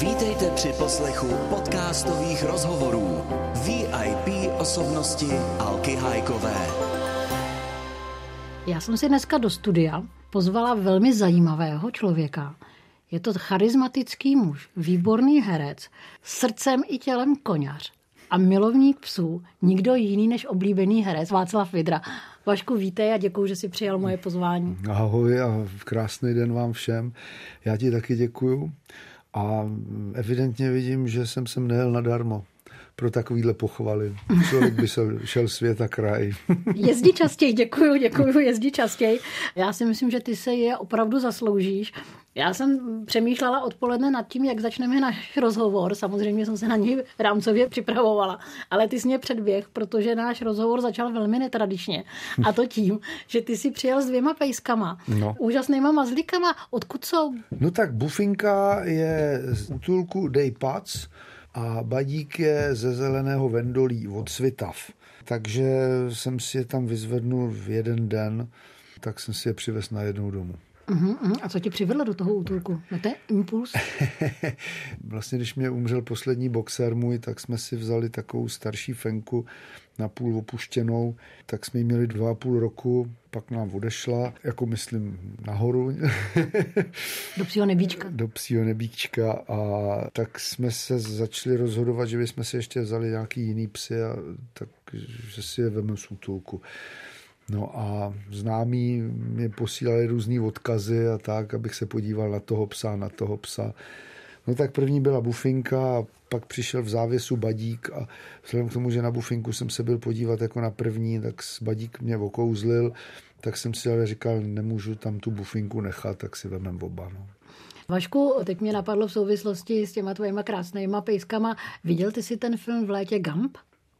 Vítejte při poslechu podcastových rozhovorů VIP osobnosti Alky Hajkové. Já jsem si dneska do studia pozvala velmi zajímavého člověka. Je to charismatický muž, výborný herec, srdcem i tělem koňař a milovník psů, nikdo jiný než oblíbený herec Václav Vidra. Vašku, vítej a děkuji, že jsi přijal moje pozvání. Ahoj a krásný den vám všem. Já ti taky děkuju a evidentně vidím, že jsem sem nejel nadarmo pro takovýhle pochvaly. Člověk by se šel svět a kraj. Jezdí častěji, děkuju, děkuju, jezdí častěji. Já si myslím, že ty se je opravdu zasloužíš. Já jsem přemýšlela odpoledne nad tím, jak začneme náš rozhovor. Samozřejmě jsem se na něj rámcově připravovala, ale ty jsi mě předběh, protože náš rozhovor začal velmi netradičně. A to tím, že ty si přijel s dvěma pejskama, no. úžasnýma mazlíkama. Odkud jsou? No tak bufinka je z útulku Day Pats a badík je ze zeleného vendolí od Svitav. Takže jsem si je tam vyzvednul v jeden den, tak jsem si je přivez na jednou domů. A co ti přivedlo do toho útulku? No to je impuls? vlastně, když mě umřel poslední boxer můj, tak jsme si vzali takovou starší fenku, na půl opuštěnou, tak jsme ji měli dva a půl roku, pak nám odešla, jako myslím nahoru. Do psího nebíčka. Do psího nebíčka a tak jsme se začali rozhodovat, že bychom si ještě vzali nějaký jiný psy a tak, že si je veme z útulku. No a známí mě posílali různé odkazy a tak, abych se podíval na toho psa, na toho psa. No tak první byla bufinka a pak přišel v závěsu badík a vzhledem k tomu, že na bufinku jsem se byl podívat jako na první, tak badík mě okouzlil, tak jsem si ale říkal, nemůžu tam tu bufinku nechat, tak si vemem oba. No. Vašku, teď mě napadlo v souvislosti s těma tvojima krásnýma pejskama. Viděl ty si ten film v létě Gump?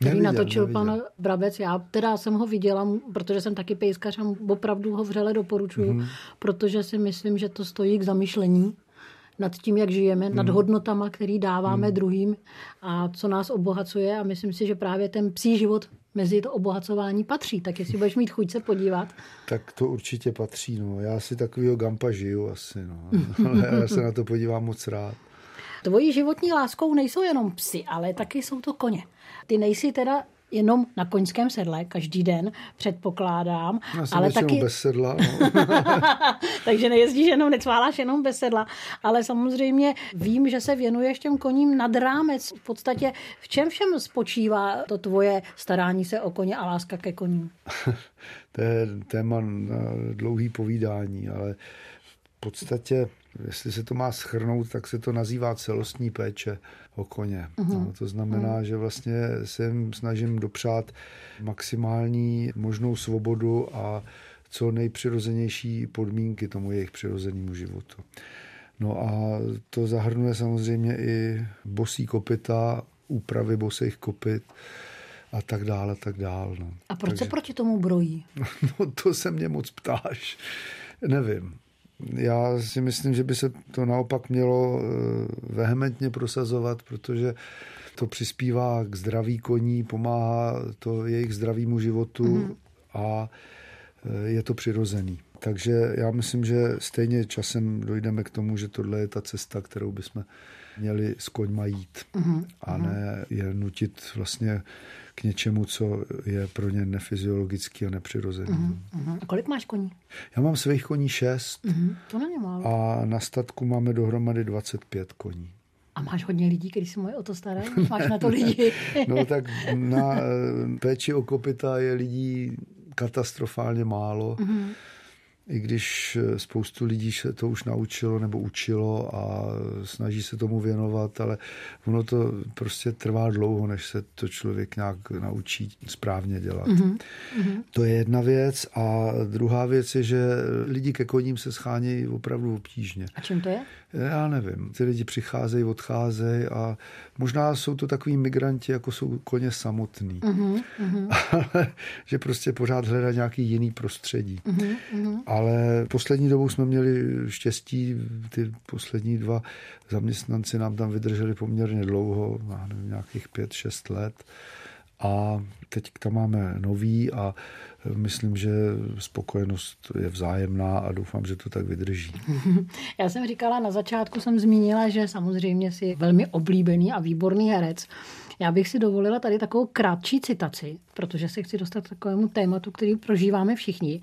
Který neviděl, natočil neviděl. pan Brabec. Já teda jsem ho viděla, protože jsem taky pejskař a opravdu ho vřele doporučuji, mm-hmm. protože si myslím, že to stojí k zamyšlení nad tím, jak žijeme, mm. nad mhm. hodnotama, který dáváme mm. druhým a co nás obohacuje. A myslím si, že právě ten psí život mezi to obohacování patří. Tak jestli budeš mít chuť se podívat. Tak to určitě patří. No. Já si takového gampa žiju asi. No. Ale já se na to podívám moc rád. Tvojí životní láskou nejsou jenom psy, ale taky jsou to koně. Ty nejsi teda jenom na koňském sedle každý den, předpokládám. Já jsem ale taky bez sedla. No. Takže nejezdíš jenom, necváláš jenom bez sedla, ale samozřejmě vím, že se věnuješ těm koním nad rámec. V podstatě v čem všem spočívá to tvoje starání se o koně a láska ke koním? to je téma na dlouhý povídání, ale v podstatě jestli se to má schrnout, tak se to nazývá celostní péče o koně. Uh-huh. No, to znamená, uh-huh. že vlastně se jim snažím dopřát maximální možnou svobodu a co nejpřirozenější podmínky tomu jejich přirozenému životu. No a to zahrnuje samozřejmě i bosí kopita, úpravy bosých kopit a tak dále, a tak dále. No. A proč Takže, se proti tomu brojí? No to se mě moc ptáš. Nevím. Já si myslím, že by se to naopak mělo eh, vehementně prosazovat, protože to přispívá k zdraví koní, pomáhá to jejich zdravému životu mm. a eh, je to přirozený. Takže já myslím, že stejně časem dojdeme k tomu, že tohle je ta cesta, kterou bychom měli s koňma jít mm. a mhm. ne je nutit vlastně k něčemu, co je pro ně nefyziologický a nepřirozený. Uh-huh, A kolik máš koní? Já mám svých koní šest. Uh-huh, to není málo. A na statku máme dohromady 25 koní. A máš hodně lidí, kteří se moje o to starají? Máš na to lidi? no tak na eh, péči o kopita je lidí katastrofálně málo. Uh-huh i když eh, spoustu lidí se to už naučilo nebo učilo a snaží se tomu věnovat, ale ono to prostě trvá dlouho, než se to člověk nějak naučí správně dělat. Mm-hmm. To je jedna věc a druhá věc je, že lidi ke koním se schánějí opravdu obtížně. A čím to je? Já nevím. Ty lidi přicházejí, odcházejí a možná jsou to takový migranti, jako jsou koně samotný. Mm-hmm. Ale že prostě pořád hledají nějaký jiný prostředí. Mm-hmm. Ale poslední dobou jsme měli štěstí, ty poslední dva zaměstnanci nám tam vydrželi poměrně dlouho, nevím, nějakých pět, šest let. a teď tam máme nový a myslím, že spokojenost je vzájemná a doufám, že to tak vydrží. Já jsem říkala, na začátku jsem zmínila, že samozřejmě si velmi oblíbený a výborný herec. Já bych si dovolila tady takovou krátší citaci, protože se chci dostat k takovému tématu, který prožíváme všichni.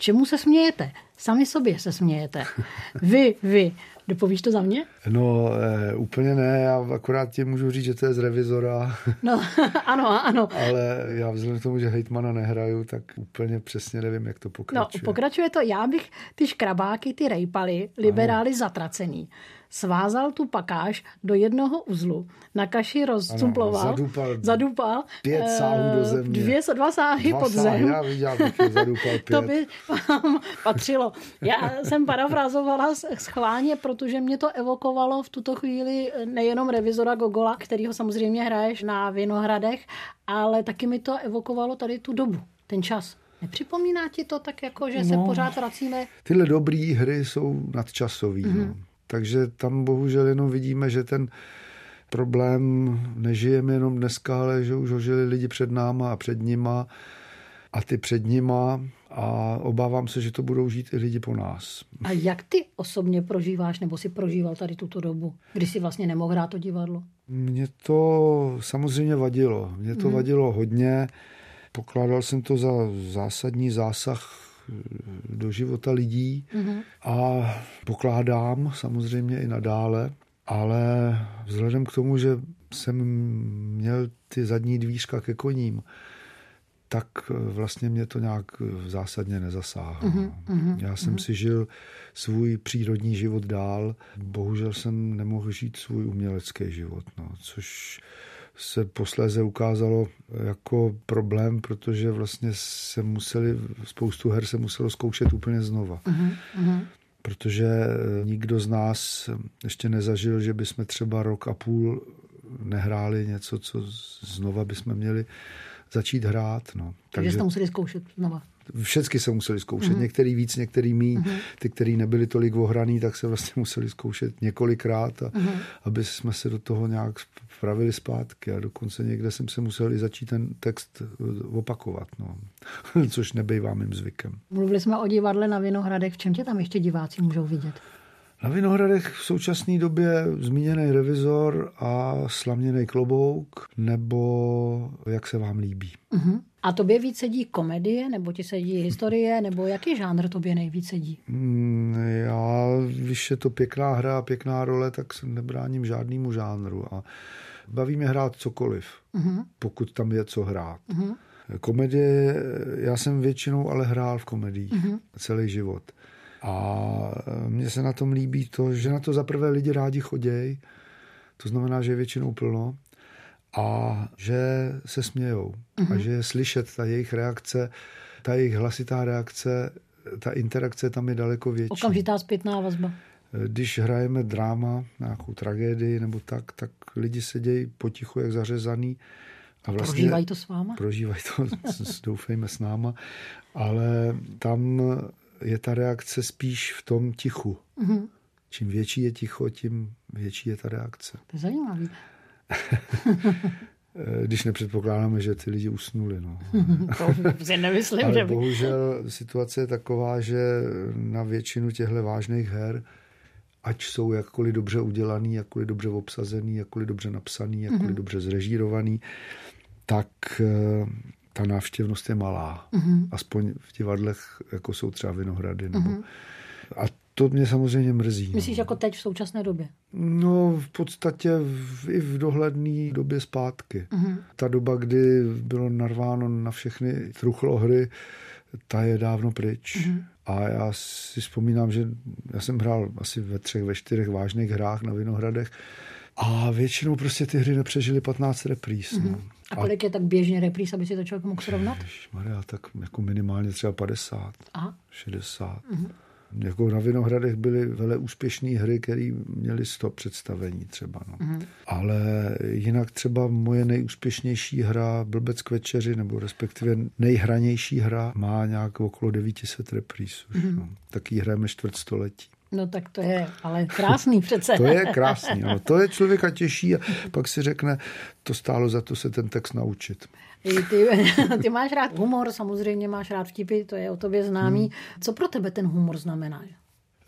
Čemu se smějete? Sami sobě se smějete. Vy, vy. Dopovíš to za mě? No, e, úplně ne, já akorát ti můžu říct, že to je z revizora. No, ano, ano. Ale já vzhledem k tomu, že hejtmana nehraju, tak úplně přesně nevím, jak to pokračuje. No, pokračuje to, já bych ty škrabáky, ty rejpaly, liberály zatracený svázal tu pakáž do jednoho uzlu, na kaši rozcumploval, zadupal, zadupal pět sáhů do země. Dvě, dva sáhy dva pod sáhy, zem. Já viděl, zadupal pět. To by vám patřilo. Já jsem parafrázovala schválně, protože mě to evokovalo v tuto chvíli nejenom revizora Gogola, kterýho samozřejmě hraješ na Vinohradech, ale taky mi to evokovalo tady tu dobu, ten čas. Nepřipomíná ti to tak, jako, že no, se pořád vracíme? Tyhle dobré hry jsou nadčasové. Mm-hmm. No. Takže tam bohužel jenom vidíme, že ten problém nežijeme jenom dneska, ale že už ho žili lidi před náma a před nima a ty před nima a obávám se, že to budou žít i lidi po nás. A jak ty osobně prožíváš, nebo si prožíval tady tuto dobu, kdy si vlastně nemohl hrát to divadlo? Mně to samozřejmě vadilo. Mně to mm. vadilo hodně. Pokládal jsem to za zásadní zásah do života lidí mm-hmm. a pokládám samozřejmě i nadále, ale vzhledem k tomu, že jsem měl ty zadní dvířka ke koním, tak vlastně mě to nějak zásadně nezasáhlo. Mm-hmm. Já jsem mm-hmm. si žil svůj přírodní život dál. Bohužel jsem nemohl žít svůj umělecký život, no, což se posléze ukázalo jako problém, protože vlastně se museli, spoustu her se muselo zkoušet úplně znova. Uh-huh, Protože eh, nikdo z nás ještě nezažil, že bychom třeba rok a půl nehráli něco, co znova bychom měli začít hrát. No. Takže, Takže jste museli zkoušet znova. Všechny se museli zkoušet, mm-hmm. některý víc, některý míň. Mm-hmm. Ty, který nebyli tolik ohraný, tak se vlastně museli zkoušet několikrát, a, mm-hmm. aby jsme se do toho nějak vpravili zpátky. A dokonce někde jsem se musel i začít ten text eh, opakovat, no. což nebejvá mým zvykem. Mluvili jsme o divadle na Vinohradech. V čem tě tam ještě diváci můžou vidět? Na Vinohradech v současné době zmíněný revizor a slaměný klobouk, nebo jak se vám líbí. Uh-huh. A tobě víc sedí komedie, nebo ti sedí historie, nebo jaký žánr tobě nejvíc sedí? Mm, já, když je to pěkná hra a pěkná role, tak se nebráním žádnému žánru. A baví mě hrát cokoliv, uh-huh. pokud tam je co hrát. Uh-huh. Komedie, já jsem většinou ale hrál v komedii uh-huh. celý život. A mně se na tom líbí to, že na to zaprvé lidi rádi chodějí, to znamená, že je většinou plno a že se smějou uh-huh. a že je slyšet ta jejich reakce, ta jejich hlasitá reakce, ta interakce tam je daleko větší. Okamžitá zpětná vazba. Když hrajeme dráma, nějakou tragédii nebo tak, tak lidi sedějí potichu, jak zařezaný. A vlastně prožívají to s váma? Prožívají to, doufejme, s náma. Ale tam je ta reakce spíš v tom tichu. Mm-hmm. Čím větší je ticho, tím větší je ta reakce. To je zajímavé. Když nepředpokládáme, že ty lidi usnuli. No. to si nemyslím, Ale že by... bohužel situace je taková, že na většinu těchto vážných her, ať jsou jakkoliv dobře udělaný, jakkoliv dobře obsazený, jakkoliv dobře napsaný, jakkoliv mm-hmm. dobře zrežírovaný, tak eh, ta návštěvnost je malá. Mm-hmm. Aspoň v divadlech, jako jsou třeba Vinohrady. Nebo... Mm-hmm. A to mě samozřejmě mrzí. No. Myslíš no. jako teď v současné době? No v podstatě v, i v dohledné době zpátky. Mm-hmm. Ta doba, kdy bylo narváno na všechny truchlohry, ta je dávno pryč. Mm-hmm. A já si vzpomínám, že já jsem hrál asi ve třech, ve čtyřech vážných hrách na Vinohradech a většinou prostě ty hry nepřežily 15 repríz. Mm-hmm. No. A kolik je tak běžně repríz, aby si to člověk mohl srovnat? Maria, tak jako minimálně třeba 50, Aha. 60. Mm-hmm. Jako na Vinohradech byly vele úspěšné hry, které měly 100 představení třeba. No. Mm-hmm. Ale jinak třeba moje nejúspěšnější hra Blbec k večeři, nebo respektive nejhranější hra, má nějak okolo 900 repríz už. Mm-hmm. No. Taky hrajeme čtvrtstoletí. No tak to je ale krásný přece. to je krásný, no. to je člověka těší a pak si řekne, to stálo za to se ten text naučit. Ty, ty máš rád humor, samozřejmě máš rád vtipy, to je o tobě známý. Hmm. Co pro tebe ten humor znamená?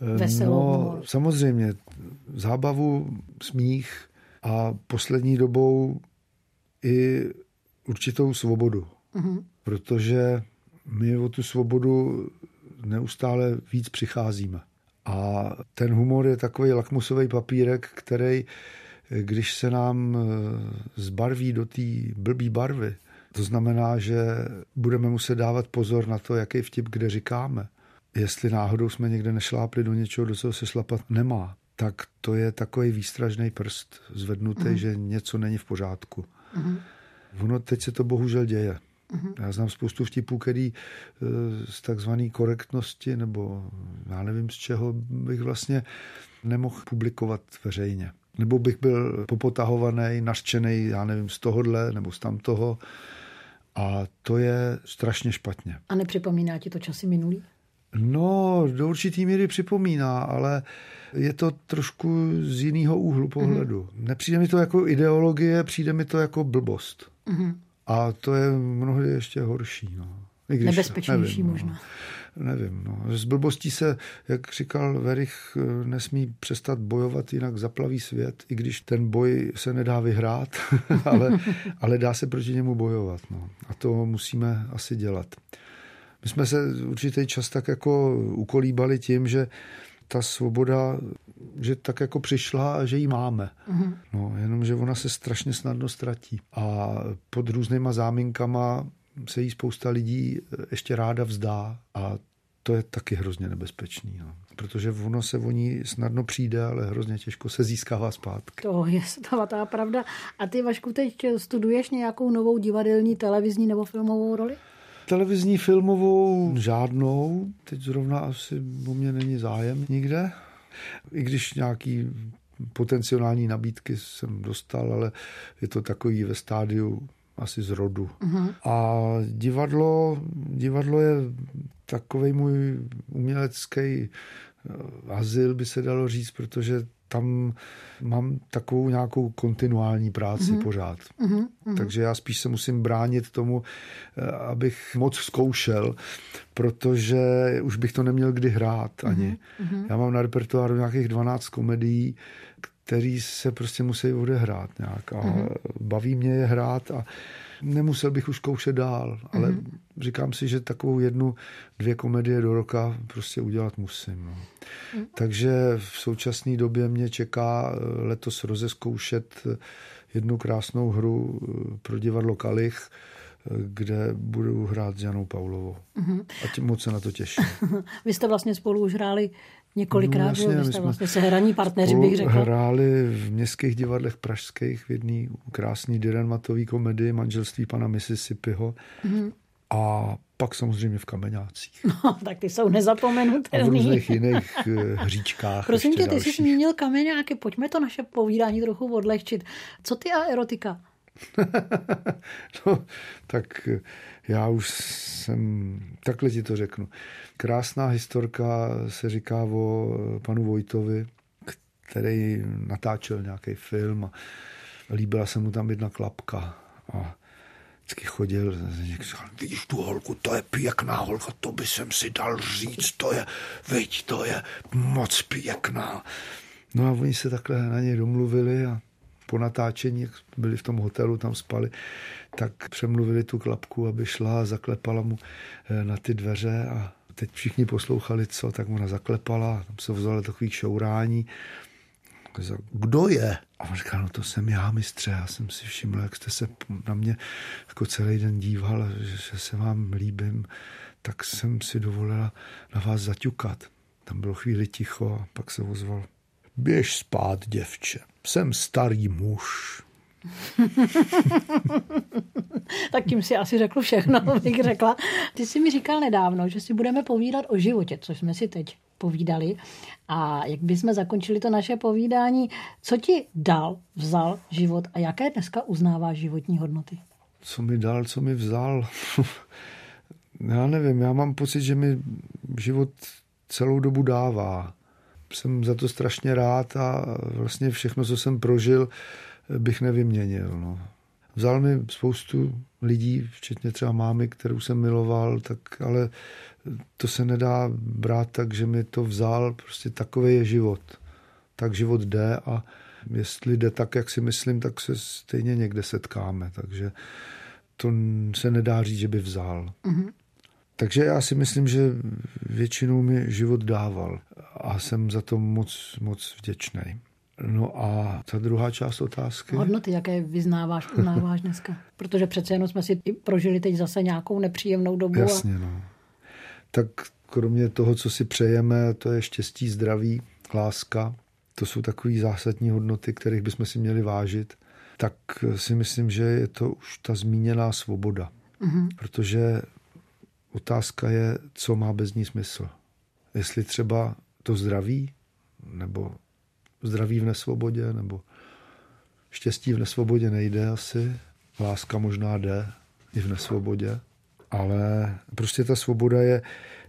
Veselou no, humor. samozřejmě, zábavu, smích a poslední dobou i určitou svobodu. Mm-hmm. Protože my o tu svobodu neustále víc přicházíme. A ten humor je takový lakmusový papírek, který, když se nám eh, zbarví do té blbý barvy, to znamená, že budeme muset dávat pozor na to, jaký vtip kde říkáme. Jestli náhodou jsme někde nešlápli do něčeho, do čeho se šlapat nemá, tak to je takový výstražný prst zvednutý, mm. že něco není v pořádku. Mm. Ono teď se to bohužel děje. Mm-hmm. Já znám spoustu vtipů, který eh, z takzvané korektnosti nebo já nevím z čeho bych vlastně nemohl publikovat veřejně. Nebo bych byl popotahovaný, naštěný, já nevím, z tohohle nebo z tamtoho. A to je strašně špatně. A nepřipomíná ti to časy minulý? No, do určitý míry připomíná, ale je to trošku z jiného úhlu pohledu. Mm-hmm. Nepřijde mi to jako ideologie, přijde mi to jako blbost. Mm-hmm. A to je mnohdy ještě horší. No. I když, Nebezpečnější nevím, no. možná. No, nevím. No. Z blbostí se, jak říkal Verich, nesmí přestat bojovat, jinak zaplaví svět, i když ten boj se nedá vyhrát, ale, ale dá se proti němu bojovat. No. A to musíme asi dělat. My jsme se určitý čas tak jako ukolíbali tím, že ta svoboda, že tak jako přišla a že ji máme. Mm-hmm. No, jenomže ona se strašně snadno ztratí. A pod různýma záminkama se jí spousta lidí ještě ráda vzdá a to je taky hrozně nebezpečný. No. Protože ono se o ní snadno přijde, ale hrozně těžko se získává zpátky. To je svatá pravda. A ty, Vašku, teď studuješ nějakou novou divadelní, televizní nebo filmovou roli? televizní filmovou žádnou. Teď zrovna asi o mě není zájem nikde. I když nějaký potenciální nabídky jsem dostal, ale je to takový ve stádiu asi z rodu. Uh-huh. A divadlo, divadlo je takový můj umělecký azyl, by se dalo říct, protože tam mám takovou nějakou kontinuální práci mm-hmm. pořád. Mm-hmm. Takže já spíš se musím bránit tomu, eh, abych moc zkoušel, protože už bych to neměl kdy hrát ani. Mm-hmm. Já mám na repertoáru nějakých 12 komedií, který se prostě musí odehrát nějak a mm-hmm. baví mě je hrát a nemusel bych už zkoušet dál, ale mm-hmm. říkám si, že takovou jednu, dvě komedie do roka prostě udělat musím. No. Mm-hmm. Takže v současné době mě čeká eh, letos rozeskoušet eh, jednu krásnou hru eh, pro divadlo Kalich, kde budu hrát s Janou Paulovou. Mm-hmm. A tím moc se na to těším. Vy jste vlastně spolu už hráli Několikrát, no, jasně, že jste vlastně se hraní partneři, bych řekl. hráli v městských divadlech pražských v jedné krásný dyrenmatový komedii Manželství pana Mississippiho. Mm-hmm. A pak samozřejmě v kameňácích. No, tak ty jsou nezapomenutelný. A v různých jiných eh, hříčkách. Prosím tě, ty dalších. jsi zmínil kameňáky, pojďme to naše povídání trochu odlehčit. Co ty a erotika? no, tak já už jsem, takhle ti to řeknu. Krásná historka se říká o panu Vojtovi, který natáčel nějaký film a líbila se mu tam jedna klapka a vždycky chodil, říkal, vidíš tu holku, to je pěkná holka, to by jsem si dal říct, to je, viď, to je moc pěkná. No a oni se takhle na něj domluvili a po natáčení, jak byli v tom hotelu, tam spali, tak přemluvili tu klapku, aby šla a zaklepala mu eh, na ty dveře a teď všichni poslouchali, co, tak ona zaklepala, tam se vzalo takový šourání. Kdo je? A on říkal, no to jsem já, mistře, já jsem si všiml, jak jste se na mě jako celý den díval, že, že se vám líbím, tak jsem si dovolila na vás zaťukat. Tam bylo chvíli ticho a pak se ozval. Běž spát, děvče, jsem starý muž. tak tím si asi řekl všechno, bych řekla. Ty jsi mi říkal nedávno, že si budeme povídat o životě, což jsme si teď povídali. A jak bychom zakončili to naše povídání, co ti dal, vzal život a jaké dneska uznává životní hodnoty? Co mi dal, co mi vzal? já nevím, já mám pocit, že mi život celou dobu dává. Jsem za to strašně rád a vlastně všechno, co jsem prožil, bych nevyměnil. No. Vzal mi spoustu lidí, včetně třeba mámy, kterou jsem miloval, tak ale to se nedá brát tak, že mi to vzal. Prostě takový je život. Tak život jde a jestli jde tak, jak si myslím, tak se stejně někde setkáme. Takže to se nedá říct, že by vzal. Mm-hmm. Takže já si myslím, že většinou mi život dával a jsem za to moc, moc vděčný. No a ta druhá část otázky? Hodnoty, jaké vyznáváš, uznáváš dneska? Protože přece jenom jsme si prožili teď zase nějakou nepříjemnou dobu. Jasně, a... no. Tak kromě toho, co si přejeme, to je štěstí, zdraví, láska. To jsou takové zásadní hodnoty, kterých bychom si měli vážit. Tak si myslím, že je to už ta zmíněná svoboda. Mm-hmm. Protože otázka je, co má bez ní smysl. Jestli třeba to zdraví, nebo zdraví v nesvobodě, nebo štěstí v nesvobodě nejde asi, láska možná jde i v nesvobodě, ale prostě ta svoboda je,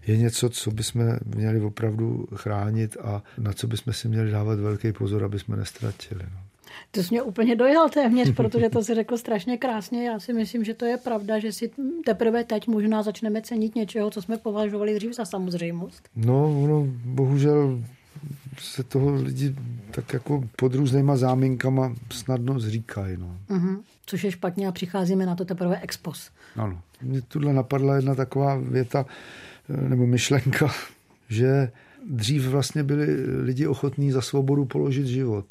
je něco, co bychom měli opravdu chránit a na co bychom si měli dávat velký pozor, aby jsme nestratili. No. To jsi mě úplně dojel téměř, protože to si řekl strašně krásně. Já si myslím, že to je pravda, že si teprve teď možná začneme cenit něčeho, co jsme považovali dřív za samozřejmost. No, no, bohužel se toho lidi tak jako pod různýma záminkama snadno zříkají. No. Uh-huh. Což je špatně a přicházíme na to teprve expos. Ano. Mně tuhle napadla jedna taková věta eh, nebo myšlenka, že dřív vlastně byli lidi ochotní za svobodu položit život.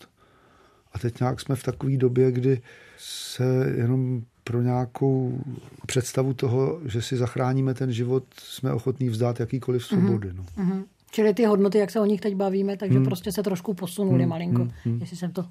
A teď nějak jsme v takové době, kdy se jenom pro nějakou představu toho, že si zachráníme ten život, jsme ochotní vzdát jakýkoliv svobody. Mm-hmm. No. Mm-hmm. Čili ty hodnoty, jak se o nich teď bavíme, takže hmm. prostě se trošku posunuli hmm. malinko, hmm. jestli jsem to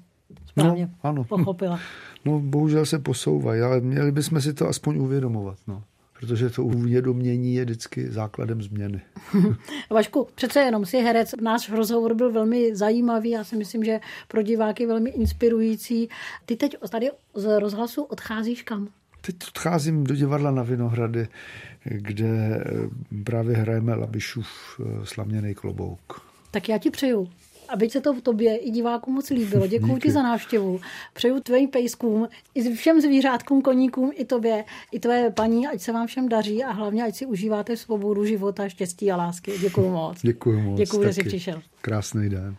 správně no, ano. pochopila. No bohužel se posouvají, ale měli bychom si to aspoň uvědomovat. No protože to uvědomění je vždycky základem změny. Vašku, přece jenom si herec. Náš rozhovor byl velmi zajímavý, já si myslím, že pro diváky velmi inspirující. Ty teď tady z rozhlasu odcházíš kam? Teď odcházím do divadla na Vinohrady, kde eh, právě hrajeme Labišův eh, slaměný klobouk. Tak já ti přeju, aby se to v tobě i divákům moc líbilo. Děkuji ti za návštěvu. Přeju tvým pejskům, i všem zvířátkům, koníkům, i tobě, i tvé paní, ať se vám všem daří a hlavně, ať si užíváte svobodu života, štěstí a lásky. Děkuji moc. Děkuji moc. Děkuji, že jsi přišel. Krásný den.